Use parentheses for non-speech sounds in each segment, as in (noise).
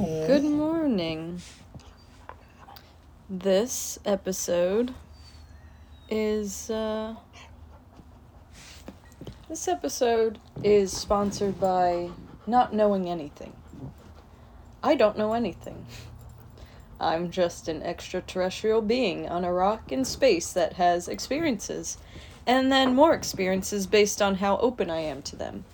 Good morning. This episode is uh this episode is sponsored by not knowing anything. I don't know anything. I'm just an extraterrestrial being on a rock in space that has experiences, and then more experiences based on how open I am to them.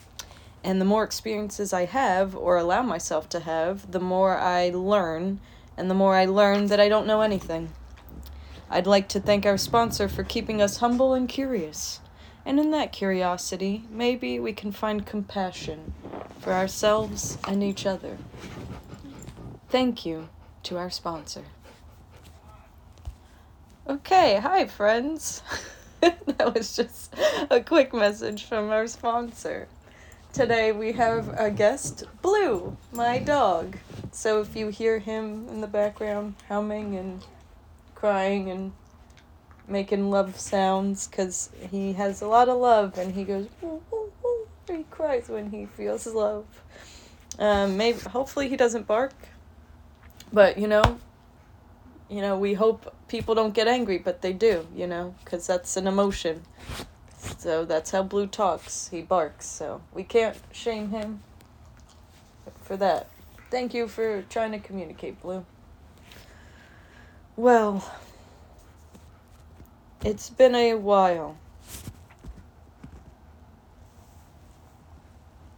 And the more experiences I have or allow myself to have, the more I learn, and the more I learn that I don't know anything. I'd like to thank our sponsor for keeping us humble and curious. And in that curiosity, maybe we can find compassion for ourselves and each other. Thank you to our sponsor. Okay, hi, friends. (laughs) that was just a quick message from our sponsor. Today we have a guest, Blue, my dog. So if you hear him in the background humming and crying and making love sounds, because he has a lot of love and he goes, "Woo, woo, woo," he cries when he feels love. Um, maybe hopefully he doesn't bark, but you know, you know we hope people don't get angry, but they do, you know, because that's an emotion. So that's how Blue talks. He barks, so we can't shame him for that. Thank you for trying to communicate, Blue. Well, it's been a while.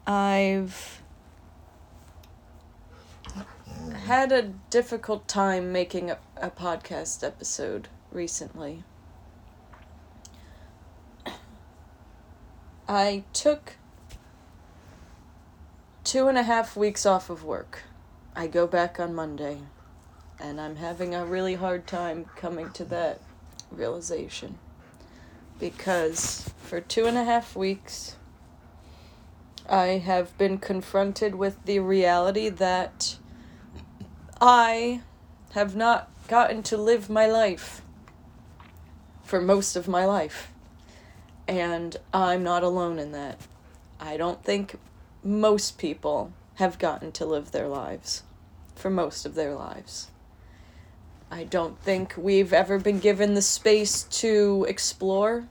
I've had a difficult time making a, a podcast episode recently. I took two and a half weeks off of work. I go back on Monday, and I'm having a really hard time coming to that realization. Because for two and a half weeks, I have been confronted with the reality that I have not gotten to live my life for most of my life. And I'm not alone in that. I don't think most people have gotten to live their lives for most of their lives. I don't think we've ever been given the space to explore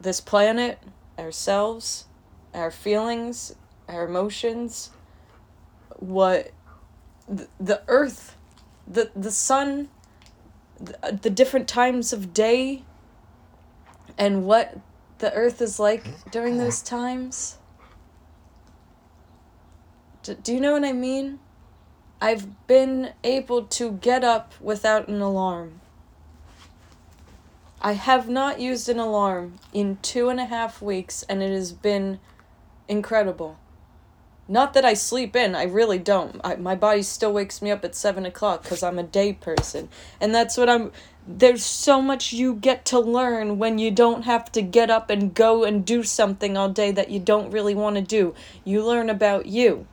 this planet, ourselves, our feelings, our emotions, what the, the earth, the, the sun, the, the different times of day, and what the earth is like during those times. D- do you know what I mean? I've been able to get up without an alarm. I have not used an alarm in two and a half weeks, and it has been incredible. Not that I sleep in, I really don't. I, my body still wakes me up at 7 o'clock because I'm a day person. And that's what I'm. There's so much you get to learn when you don't have to get up and go and do something all day that you don't really want to do. You learn about you.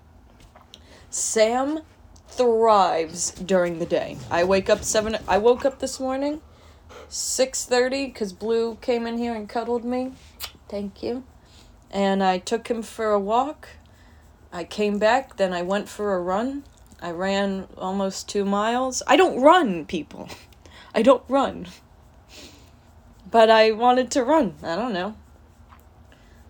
Sam thrives during the day. I wake up 7 I woke up this morning 6:30 cuz Blue came in here and cuddled me. Thank you. And I took him for a walk. I came back, then I went for a run. I ran almost 2 miles. I don't run, people. (laughs) I don't run. But I wanted to run. I don't know.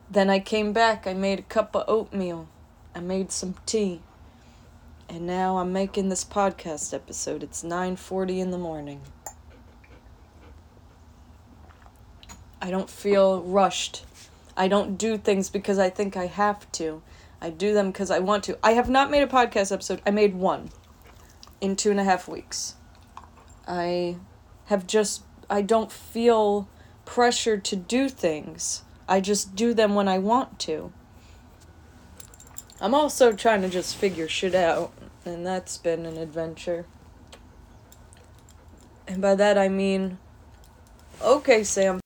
Then I came back. I made a cup of oatmeal. I made some tea. And now I'm making this podcast episode. It's 9:40 in the morning. I don't feel rushed. I don't do things because I think I have to. I do them because I want to. I have not made a podcast episode. I made one in two and a half weeks. I have just, I don't feel pressured to do things. I just do them when I want to. I'm also trying to just figure shit out, and that's been an adventure. And by that I mean, okay, Sam.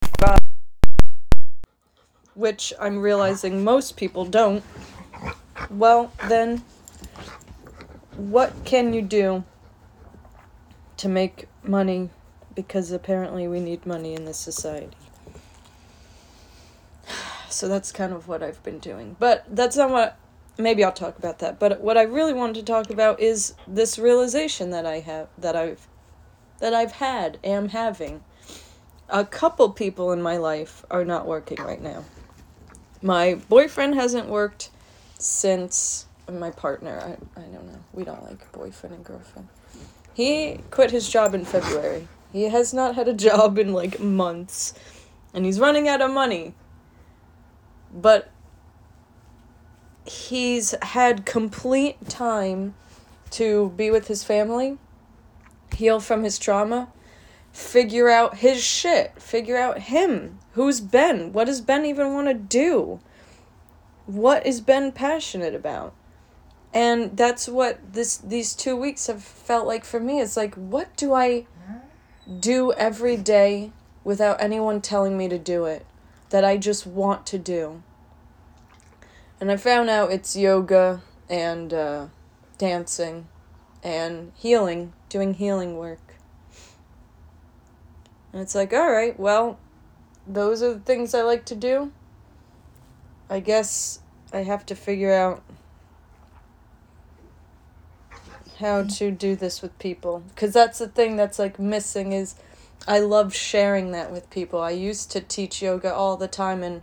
Which I'm realizing most people don't. Well, then, what can you do to make money? Because apparently we need money in this society. (sighs) So that's kind of what I've been doing. But that's not what maybe I'll talk about that. But what I really wanted to talk about is this realization that I have that I've that I've had am having. A couple people in my life are not working right now. My boyfriend hasn't worked since my partner. I, I don't know. We don't like boyfriend and girlfriend. He quit his job in February. He has not had a job in like months. And he's running out of money. But he's had complete time to be with his family, heal from his trauma, figure out his shit, figure out him. Who's Ben? What does Ben even want to do? What is Ben passionate about? And that's what this these 2 weeks have felt like for me. It's like what do I do every day without anyone telling me to do it that I just want to do? And I found out it's yoga and uh, dancing and healing, doing healing work. And it's like, all right, well, those are the things I like to do. I guess I have to figure out how to do this with people because that's the thing that's like missing is I love sharing that with people. I used to teach yoga all the time and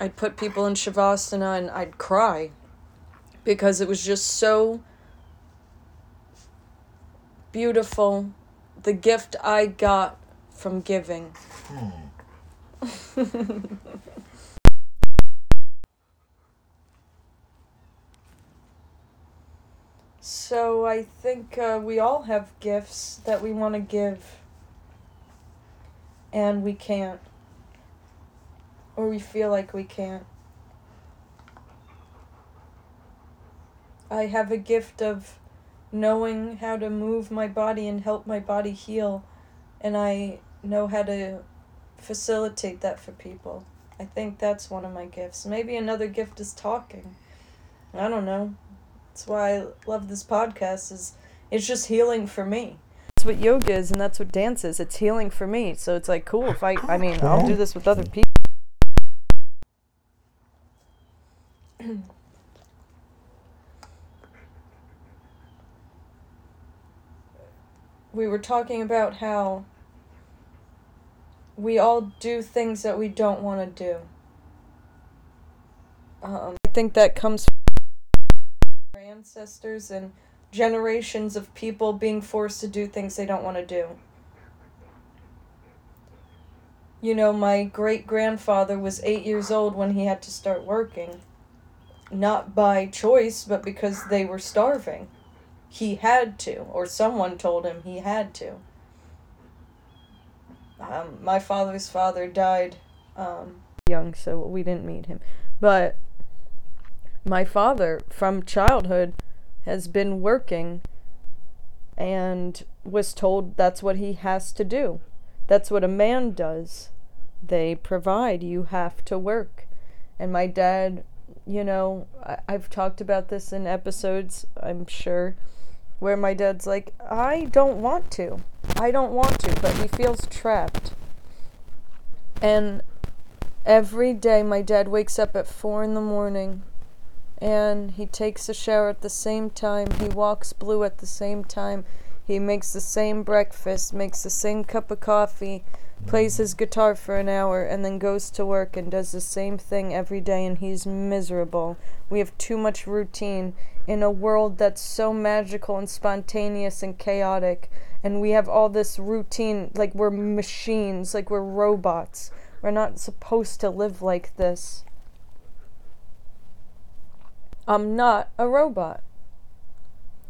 I'd put people in Shavasana and I'd cry because it was just so beautiful. The gift I got from giving. Hmm. (laughs) so I think uh, we all have gifts that we want to give and we can't or we feel like we can't. I have a gift of knowing how to move my body and help my body heal, and I know how to facilitate that for people. I think that's one of my gifts. Maybe another gift is talking. I don't know. That's why I love this podcast is it's just healing for me. That's what yoga is and that's what dance is. It's healing for me. So it's like cool if I I mean, I'll do this with other people. (clears throat) we were talking about how we all do things that we don't want to do. Um, I think that comes from ancestors and generations of people being forced to do things they don't want to do. You know, my great grandfather was eight years old when he had to start working. Not by choice, but because they were starving he had to, or someone told him he had to. Um, my father's father died um, young, so we didn't meet him. But my father, from childhood, has been working and was told that's what he has to do. That's what a man does. They provide. You have to work. And my dad, you know, I- I've talked about this in episodes, I'm sure where my dad's like, I don't want to. I don't want to, but he feels trapped. And every day my dad wakes up at four in the morning and he takes a shower at the same time. He walks blue at the same time. He makes the same breakfast, makes the same cup of coffee, plays his guitar for an hour, and then goes to work and does the same thing every day, and he's miserable. We have too much routine in a world that's so magical and spontaneous and chaotic and we have all this routine like we're machines like we're robots we're not supposed to live like this i'm not a robot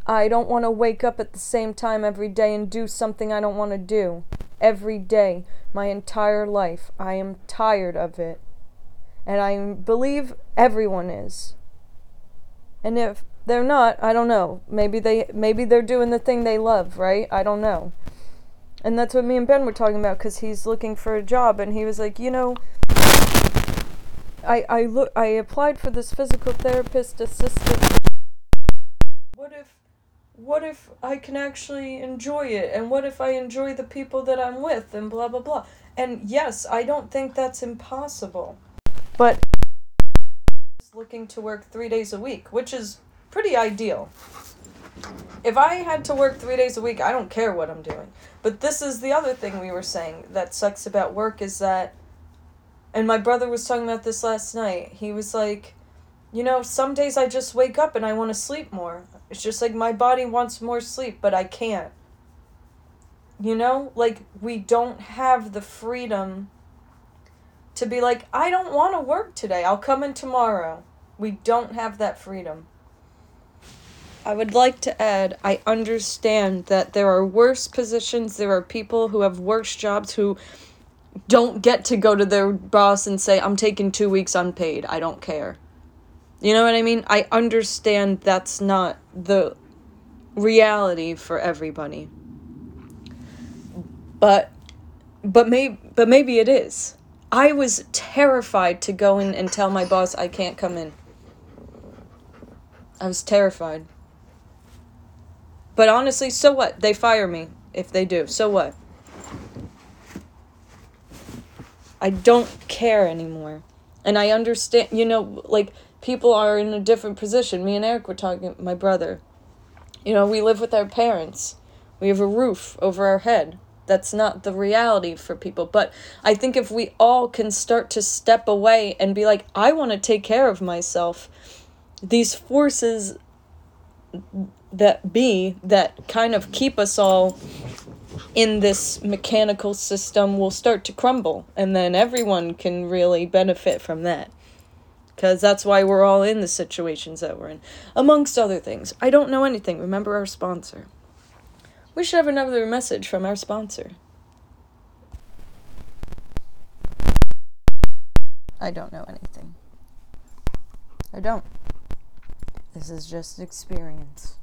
i don't want to wake up at the same time every day and do something i don't want to do every day my entire life i am tired of it and i believe everyone is and if they're not. I don't know. Maybe they maybe they're doing the thing they love, right? I don't know. And that's what me and Ben were talking about cuz he's looking for a job and he was like, "You know, I I look I applied for this physical therapist assistant. What if what if I can actually enjoy it and what if I enjoy the people that I'm with and blah blah blah." And yes, I don't think that's impossible. But looking to work three days a week, which is pretty ideal. If I had to work three days a week, I don't care what I'm doing. But this is the other thing we were saying that sucks about work is that, and my brother was talking about this last night. He was like, you know, some days I just wake up and I want to sleep more. It's just like my body wants more sleep, but I can't. You know, like we don't have the freedom to be like, I don't want to work today. I'll come in tomorrow. We don't have that freedom. I would like to add I understand that there are worse positions, there are people who have worse jobs who don't get to go to their boss and say, I'm taking two weeks unpaid. I don't care. You know what I mean? I understand that's not the reality for everybody. But but may but maybe it is. I was terrified to go in and tell my boss I can't come in. I was terrified. But honestly, so what? They fire me if they do. So what? I don't care anymore. And I understand, you know, like people are in a different position. Me and Eric were talking, my brother. You know, we live with our parents. We have a roof over our head. That's not the reality for people. But I think if we all can start to step away and be like, I want to take care of myself, these forces that be that kind of keep us all in this mechanical system will start to crumble. And then everyone can really benefit from that because that's why we're all in the situations that we're in, amongst other things. I don't know anything. Remember our sponsor. We should have another message from our sponsor. I don't know anything. I don't. This is just experience.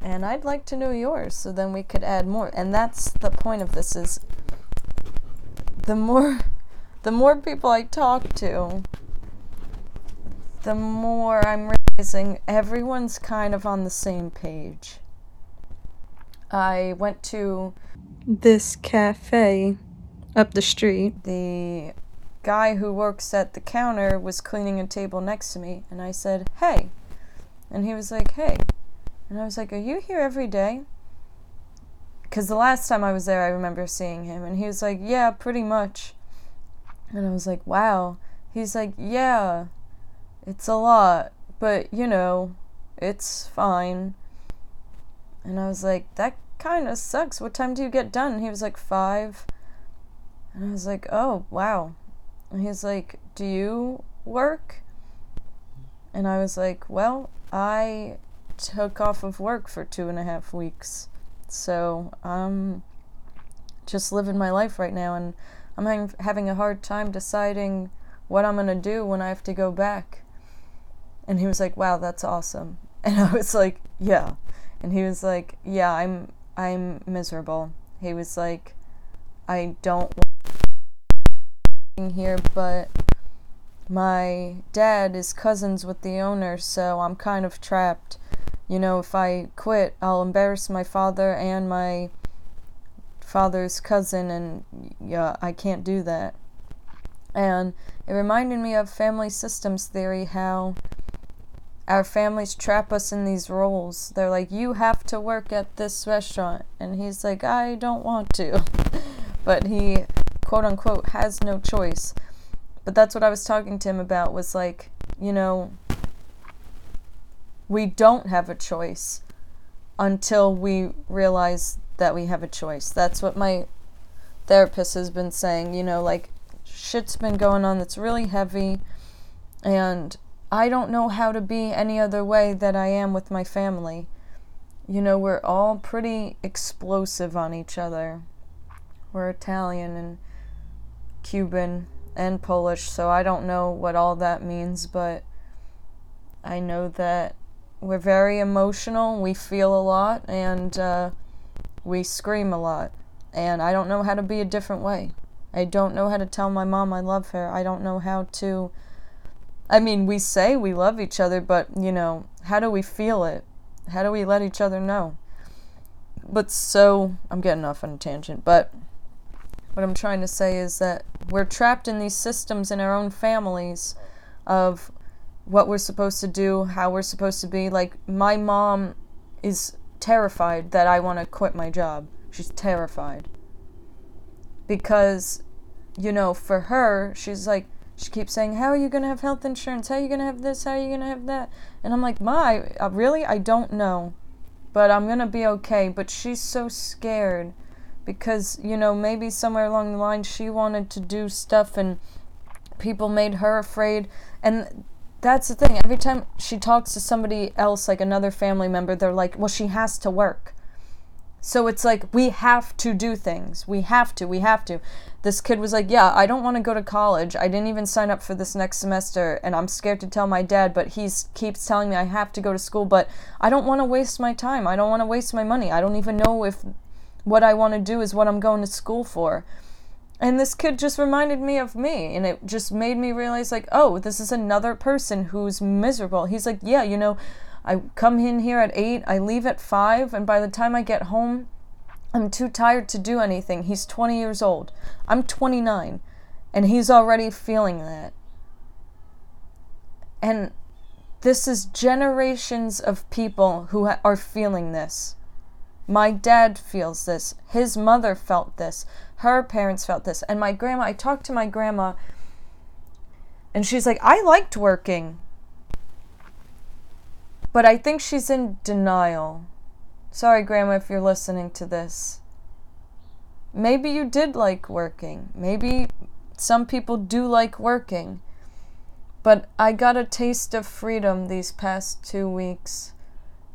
And I'd like to know yours so then we could add more. And that's the point of this is the more (laughs) the more people I talk to, the more I'm realizing everyone's kind of on the same page. I went to this cafe up the street. The guy who works at the counter was cleaning a table next to me, and I said, Hey. And he was like, Hey. And I was like, Are you here every day? Because the last time I was there, I remember seeing him, and he was like, Yeah, pretty much. And I was like, wow. He's like, yeah, it's a lot, but you know, it's fine. And I was like, that kind of sucks. What time do you get done? And he was like, five. And I was like, oh, wow. And he's like, do you work? And I was like, well, I took off of work for two and a half weeks. So I'm just living my life right now. And I'm having a hard time deciding what I'm to do when I have to go back. And he was like, "Wow, that's awesome." (laughs) And I was like, "Yeah." And he was like, "Yeah, I'm I'm miserable." He was like, "I don't want here, but my dad is cousins with the owner, so I'm kind of trapped. You know, if I quit, I'll embarrass my father and my father's cousin, and yeah, I can't do that. And it reminded me of family systems theory how our families trap us in these roles. They're like, you have to work at this restaurant. And he's like, I don't want to. (laughs) but he, quote unquote, has no choice. But that's what I was talking to him about was like, you know, we don't have a choice until we realize that we have a choice. That's what my therapist has been saying. You know, like shit's been going on that's really heavy, and I don't know how to be any other way that I am with my family. You know, we're all pretty explosive on each other. We're Italian and Cuban and Polish, so I don't know what all that means, but I know that we're very emotional, we feel a lot, and uh, we scream a lot, and I don't know how to be a different way. I don't know how to tell my mom I love her. I don't know how to. I mean, we say we love each other, but, you know, how do we feel it? How do we let each other know? But so, I'm getting off on a tangent, but what I'm trying to say is that we're trapped in these systems in our own families of what we're supposed to do, how we're supposed to be. Like, my mom is terrified that I want to quit my job. She's terrified. Because, you know, for her, she's like, she keeps saying, How are you going to have health insurance? How are you going to have this? How are you going to have that? And I'm like, My, really? I don't know. But I'm going to be okay. But she's so scared because, you know, maybe somewhere along the line she wanted to do stuff and people made her afraid. And that's the thing. Every time she talks to somebody else, like another family member, they're like, well, she has to work. So it's like, we have to do things. We have to. We have to. This kid was like, yeah, I don't want to go to college. I didn't even sign up for this next semester, and I'm scared to tell my dad, but he keeps telling me I have to go to school, but I don't want to waste my time. I don't want to waste my money. I don't even know if what I want to do is what I'm going to school for. And this kid just reminded me of me, and it just made me realize, like, oh, this is another person who's miserable. He's like, yeah, you know, I come in here at 8, I leave at 5, and by the time I get home, I'm too tired to do anything. He's 20 years old. I'm 29, and he's already feeling that. And this is generations of people who ha- are feeling this. My dad feels this. His mother felt this. Her parents felt this. And my grandma, I talked to my grandma, and she's like, I liked working. But I think she's in denial. Sorry, Grandma, if you're listening to this. Maybe you did like working. Maybe some people do like working. But I got a taste of freedom these past two weeks,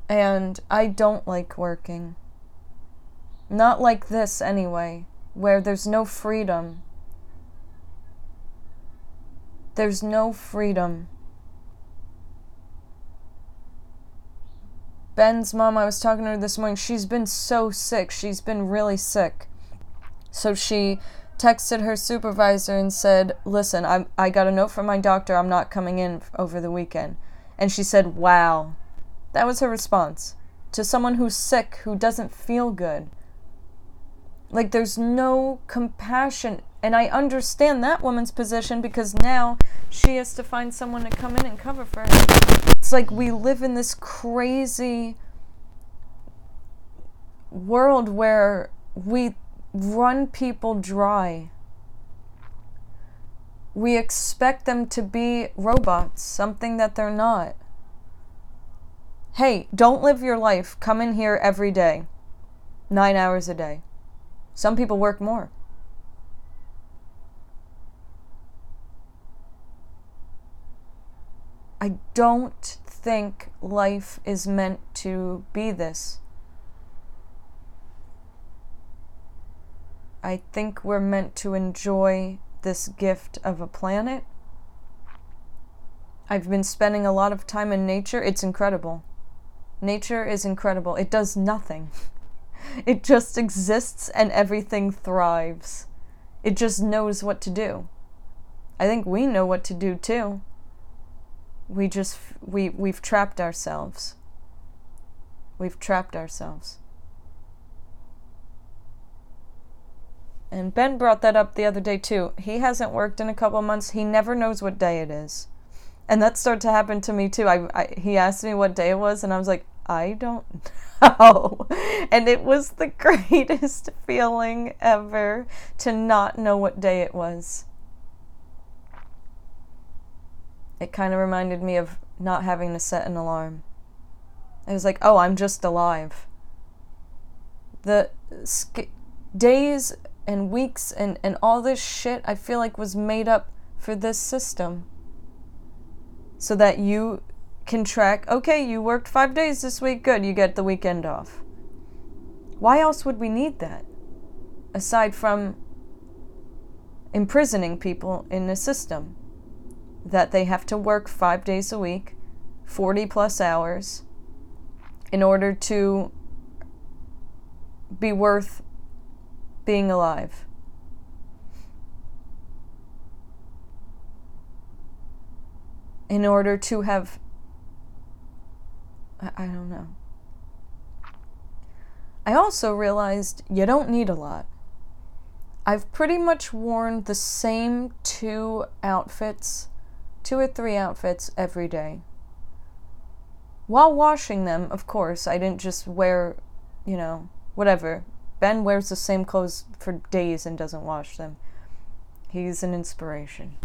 and I don't like working. Not like this, anyway, where there's no freedom. There's no freedom. Ben's mom, I was talking to her this morning, she's been so sick. She's been really sick. So she texted her supervisor and said, Listen, I, I got a note from my doctor. I'm not coming in over the weekend. And she said, Wow. That was her response to someone who's sick, who doesn't feel good. Like, there's no compassion. And I understand that woman's position because now she has to find someone to come in and cover for her. It's like we live in this crazy world where we run people dry. We expect them to be robots, something that they're not. Hey, don't live your life. Come in here every day, nine hours a day. Some people work more. I don't think life is meant to be this. I think we're meant to enjoy this gift of a planet. I've been spending a lot of time in nature. It's incredible. Nature is incredible. It does nothing. (laughs) It just exists and everything thrives. It just knows what to do. I think we know what to do too. We just we we've trapped ourselves. We've trapped ourselves. And Ben brought that up the other day too. He hasn't worked in a couple months. He never knows what day it is. And that started to happen to me too. I, I he asked me what day it was and I was like, I don't know. And it was the (laughs) greatest feeling ever to not know what day it was. It kind of reminded me of not having to set an alarm. It was like, oh, I'm just alive. The sk- days and weeks and, and all this shit I feel like was made up for this system. So that you can track, okay, you worked five days this week, good, you get the weekend off. Why else would we need that? Aside from imprisoning people in a system that they have to work five days a week, 40 plus hours, in order to be worth being alive. In order to have I, I don't know. I also realized you don't need a lot. I've pretty much worn the same two outfits two or three outfits every day. While washing them, of course, I didn't just wear, you know, whatever. Ben wears the same clothes for days and doesn't wash them. He's an inspiration.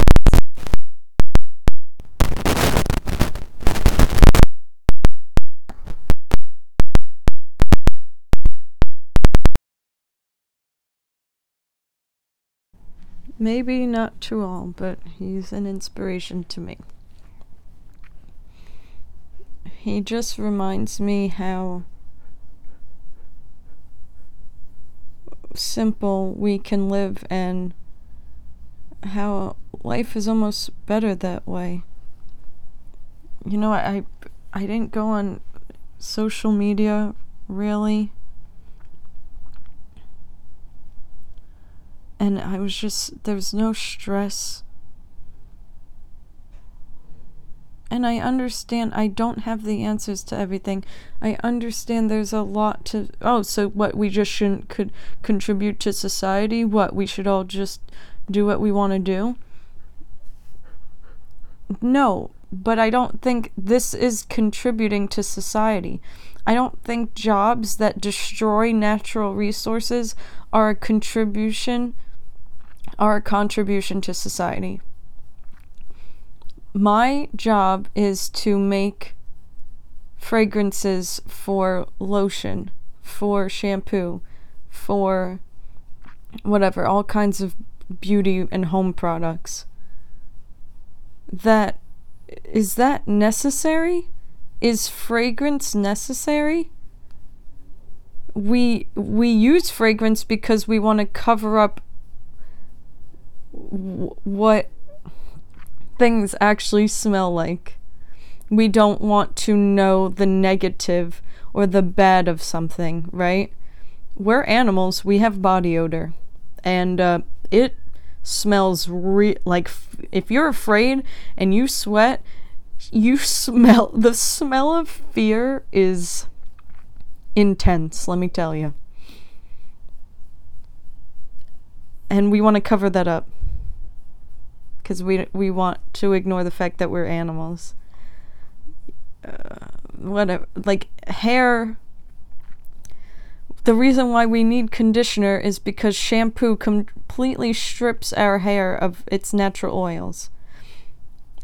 Maybe not to all, but he's an inspiration to me. He just reminds me how simple we can live and how life is almost better that way. You know, I I didn't go on social media really and I was just, there was no stress. And I understand I don't have the answers to everything. I understand there's a lot to. Oh, so what? We just shouldn't could contribute to society? What? We should all just do what we want to do? No, but I don't think this is contributing to society. I don't think jobs that destroy natural resources are a contribution our contribution to society. My job is to make fragrances for lotion, for shampoo, for whatever, all kinds of beauty and home products. That is that necessary? Is fragrance necessary? We we use fragrance because we want to cover up what things actually smell like. We don't want to know the negative or the bad of something, right? We're animals, we have body odor. And uh, it smells re- like f- if you're afraid and you sweat, you (laughs) smell the smell of fear is intense, let me tell you. And we want to cover that up because we we want to ignore the fact that we're animals. Uh, whatever, like hair. The reason why we need conditioner is because shampoo completely strips our hair of its natural oils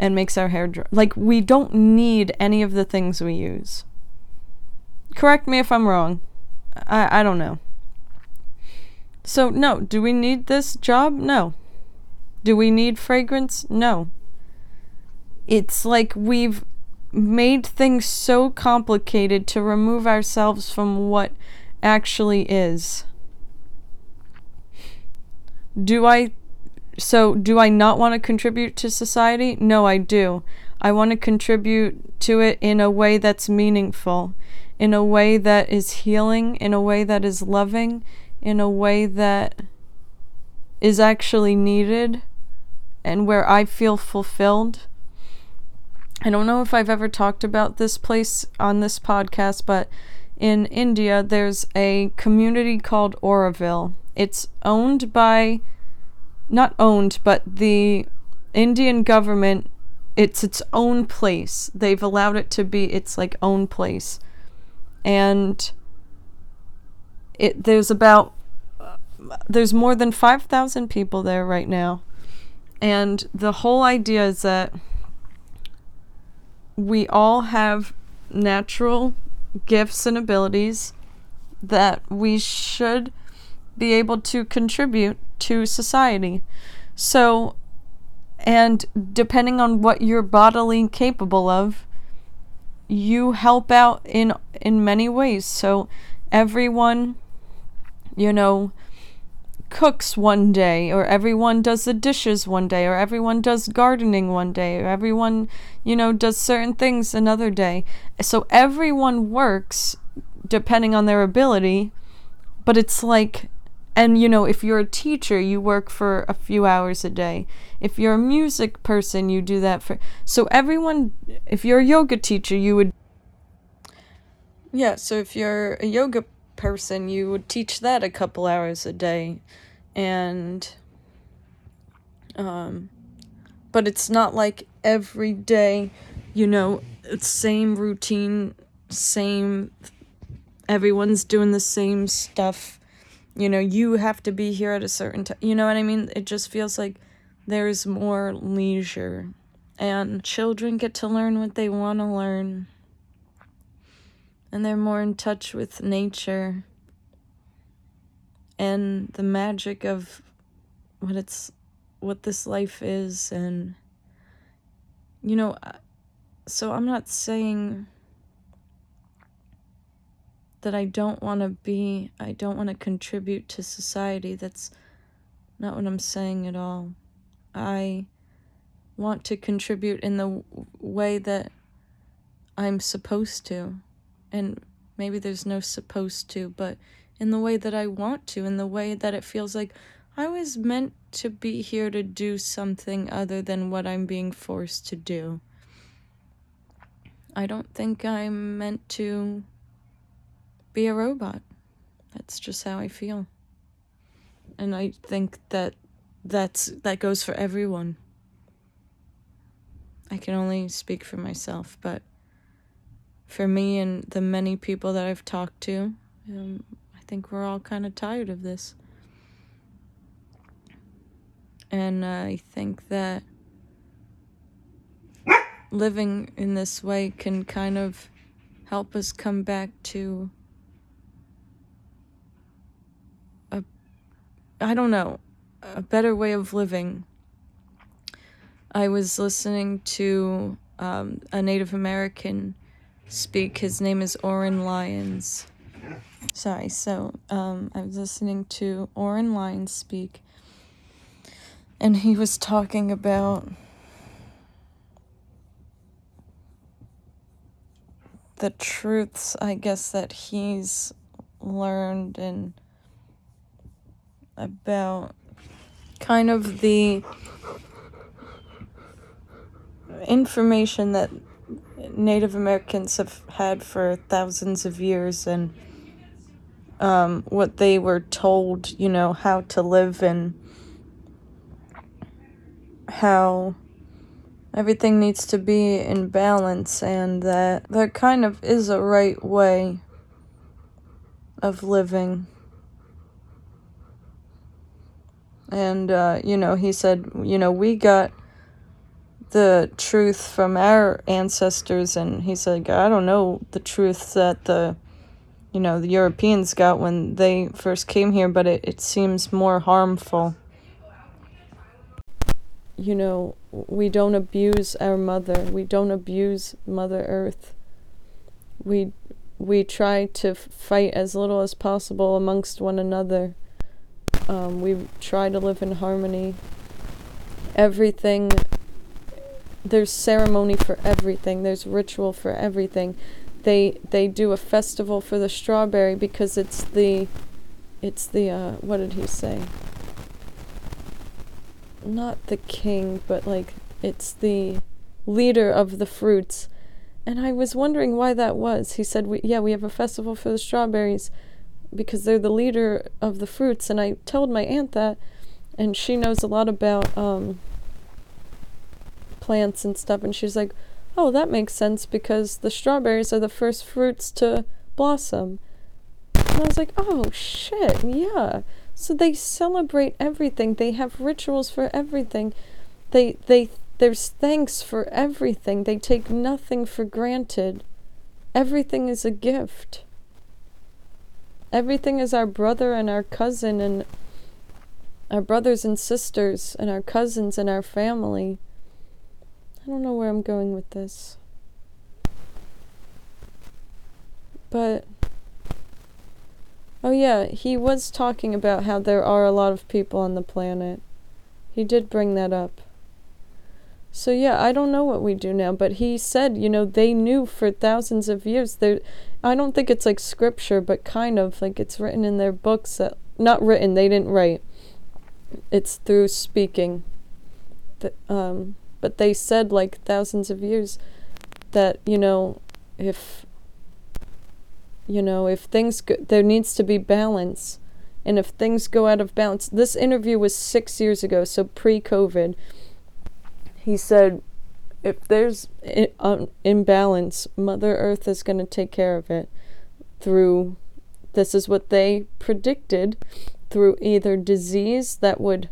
and makes our hair dry. Like, we don't need any of the things we use. Correct me if I'm wrong. I, I don't know. So, no, do we need this job? No. Do we need fragrance? No. It's like we've made things so complicated to remove ourselves from what actually is. Do I so do I not want to contribute to society? No, I do. I want to contribute to it in a way that's meaningful, in a way that is healing, in a way that is loving, in a way that is actually needed and where I feel fulfilled. I don't know if I've ever talked about this place on this podcast, but in India, there's a community called Auroville. It's owned by, not owned, but the Indian government, it's its own place. They've allowed it to be its like own place. And it there's about uh, there's more than 5,000 people there right now. And the whole idea is that we all have natural gifts and abilities that we should be able to contribute to society. So, and depending on what you're bodily capable of, you help out in in many ways. So, everyone, you know, cooks one day, or everyone does the dishes one day, or everyone does gardening one day, or everyone, you know, does certain things another day. So everyone works depending on their ability, but it's like, and you know, if you're a teacher, you work for a few hours a day. If you're a music person, you do that for. So everyone, if you're a yoga teacher, you would. Yeah, so if you're a yoga person, you would teach that a couple hours a day and um, but it's not like every day, you know, same routine, same everyone's doing the same stuff. You know, you have to be here at a certain time. You know what I mean? It just feels like there's more leisure and children get to learn what they want to learn. And they're more in touch with nature and the magic of what it's what this life is and you know uh, so I'm not saying that I don't want to be I don't want to contribute to society. That's not what I'm saying at all. I want to contribute in the way that I'm supposed to. And maybe there's no supposed to but in the way that I want to in the way that it feels like I was meant to be here to do something other than what I'm being forced to do. I don't think I'm meant to be a robot. That's just how I feel. And I think that that's that goes for everyone. I can only speak for myself, but for me and the many people that I've talked to, um, think we're all kind of tired of this. And I think that living in this way can kind of help us come back to a, I don't know, a better way of living. I was listening to um, a Native American speak. His name is Oren Lyons. Sorry, so um, I was listening to Oren Lyons speak, and he was talking about the truths, I guess, that he's learned and about kind of the information that Native Americans have had for thousands of years and um, what they were told, you know, how to live and how everything needs to be in balance and that there kind of is a right way of living. And, uh, you know, he said, you know, we got the truth from our ancestors, and he said, I don't know the truth that the, you know, the Europeans got when they first came here, but it, it seems more harmful you know, we don't abuse our mother. We don't abuse Mother Earth. We we try to fight as little as possible amongst one another. Um, we try to live in harmony. Everything. There's ceremony for everything. There's ritual for everything. They they do a festival for the strawberry because it's the, it's the uh, what did he say? not the king, but like it's the leader of the fruits. And I was wondering why that was. He said, we, Yeah, we have a festival for the strawberries because they're the leader of the fruits. And I told my aunt that, and she knows a lot about um, plants and stuff. And she's like, Oh, that makes sense because the strawberries are the first fruits to blossom. And I was like, Oh, shit, yeah. So they celebrate everything. They have rituals for everything. They they there's thanks for everything. They take nothing for granted. Everything is a gift. Everything is our brother and our cousin and our brothers and sisters and our cousins and our family. I don't know where I'm going with this. But Oh, yeah, he was talking about how there are a lot of people on the planet. He did bring that up. So, yeah, I don't know what we do now, but he said, you know, they knew for thousands of years. There, I don't think it's like scripture, but kind of like it's written in their books that, not written, they didn't write. It's through speaking. That, um, but they said like thousands of years that, you know, if you know, if things go, there needs to be balance. And if things go out of balance, this interview was six years ago, so pre COVID. he said, if there's an um, imbalance, Mother Earth is going to take care of it through, this is what they predicted, through either disease that would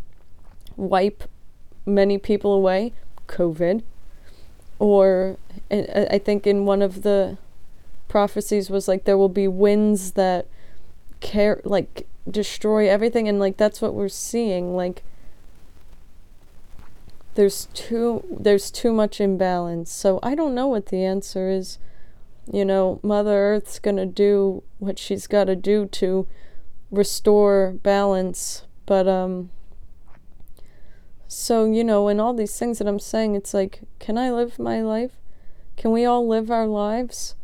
wipe many people away, COVID, or I think in one of the prophecies was like there will be winds that care like destroy everything and like that's what we're seeing like there's too there's too much imbalance. So i don't know what the answer is. You know mother earth's to do what she's got to do to restore balance but um so you know in all these things that i'm saying it's like can i live my life? Can we all live our lives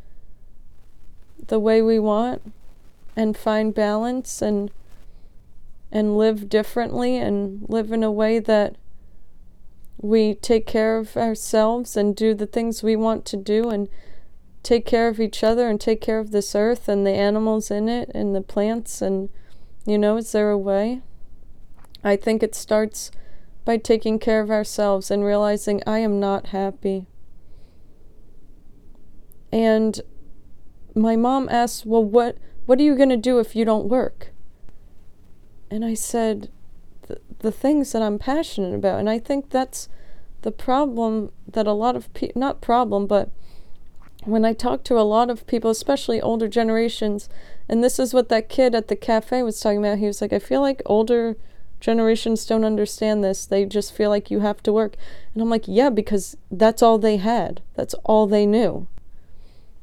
the way we want and find balance and and live differently and live in a way that we take care of ourselves and do the things we want to do and take care of each other and take care of this earth and the animals in it and the plants and you know is there a way? I think it starts by taking care of ourselves and realizing i am not happy and my mom asked well what what are you going to do if you don't work and i said the, the things that I'm passionate about. And I think that's the problem that a lot of people, not problem, but when I talk to a lot of people, especially older generations, and this is what that kid at the cafe was talking about. He was like, I feel like older generations don't understand this. They just feel like you have to work. And I'm like, yeah, because that's all they had, that's all they knew.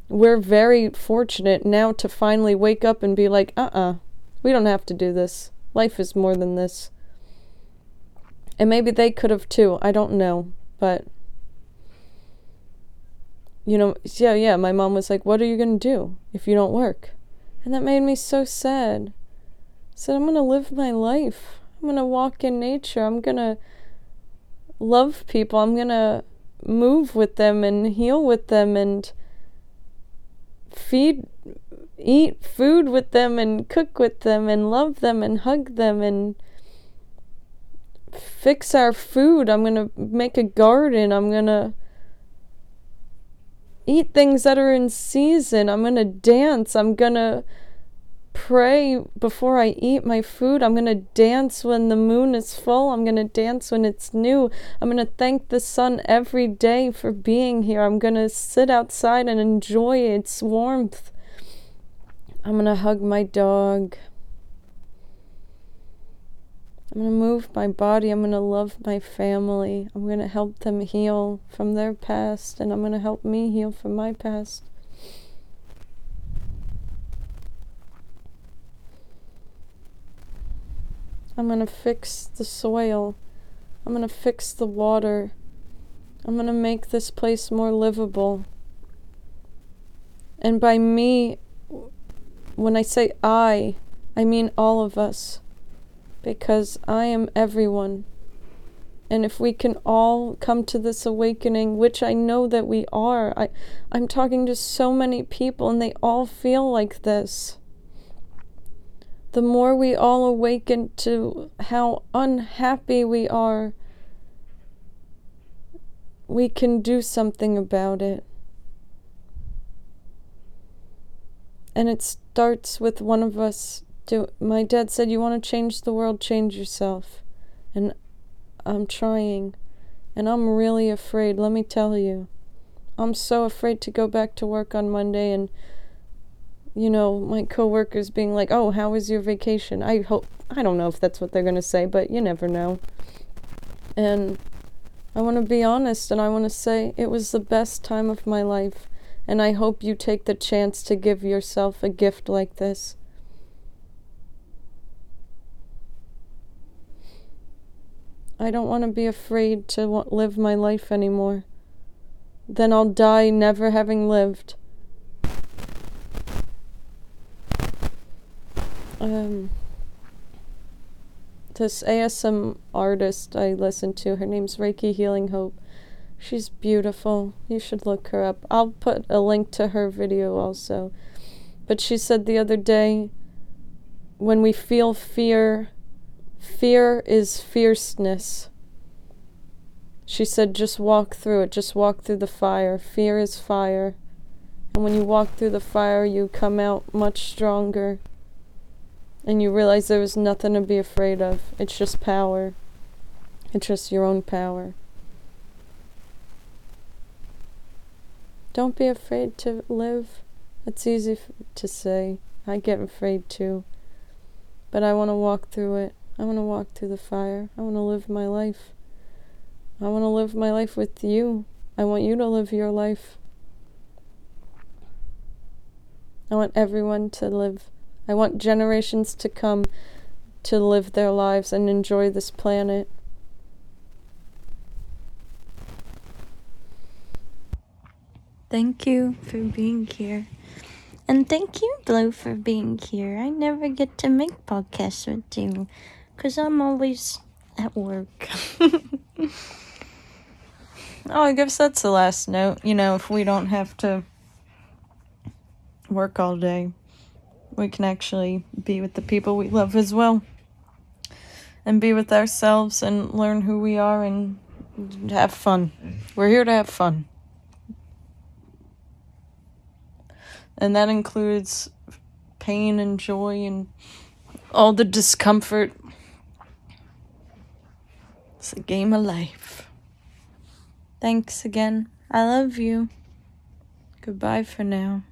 We're very fortunate now to finally wake up and be like, uh uh-uh, uh, we don't have to do this. Life is more than this. And maybe they could have too. I don't know. But, you know, yeah, yeah, my mom was like, What are you going to do if you don't work? And that made me so sad. I said, I'm going to live my life. I'm going to walk in nature. I'm going to love people. I'm going to move with them and heal with them and feed eat food with them and cook with them and love them and hug them and fix our food. I'm going to make a garden. I'm going to eat things that are in season. I'm going to dance. I'm going to pray before I eat my food. I'm going to dance when the moon is full. I'm going to dance when it's new. I'm going to thank the sun every day for being here. I'm going to sit outside and enjoy its warmth. I'm going to hug my dog. I'm going to move my body. I'm going to love my family. I'm going to help them heal from their past, and I'm going to help me heal from my past. I'm going to fix the soil. I'm going to fix the water. I'm going to make this place more livable. And by me, when I say I, I mean all of us because I am everyone. And if we can all come to this awakening, which I know that we are, I, I'm talking to so many people and they all feel like this. The more we all awaken to how unhappy we are, we can do something about it. And it starts with one of us do my dad said you want to change the world change yourself. And i'm trying. And i'm really afraid let me tell you. I'm so afraid to go back to work on monday and you know my coworkers being like oh how was your vacation i hope i don't know if that's what they're going to say but you never know and i want to be honest and i want to say it was the best time of my life and i hope you take the chance to give yourself a gift like this I don't want to be afraid to live my life anymore. Then I'll die never having lived. Um, this ASMR artist I listen to, her name's Reiki Healing Hope. She's beautiful. You should look her up. I'll put a link to her video also. But she said the other day when we feel fear, Fear is fierceness. She said, just walk through it, just walk through the fire. Fear is fire. And when you walk through the fire, you come out much stronger. And you realize there is nothing to be afraid of. It's just power. It's just your own power. Don't be afraid to live. It's easy f- to say. I get afraid too. But I want to walk through it. I want to walk through the fire. I want to live my life. I want to live my life with you. I want you to live your life. I want everyone to live. I want generations to come to live their lives and enjoy this planet. Thank you for being here. And thank you, Blue, for being here. I never get to make podcasts with you because I'm always at work. (laughs) Oh, I guess that's the last note. You know, if we don't have to work all day, we can actually be with the people we love as well. And be with ourselves and learn who we are and have fun. We're here to have fun. And that includes pain and joy and all the discomfort. It's a game of life. Thanks again. I love you. Goodbye for now.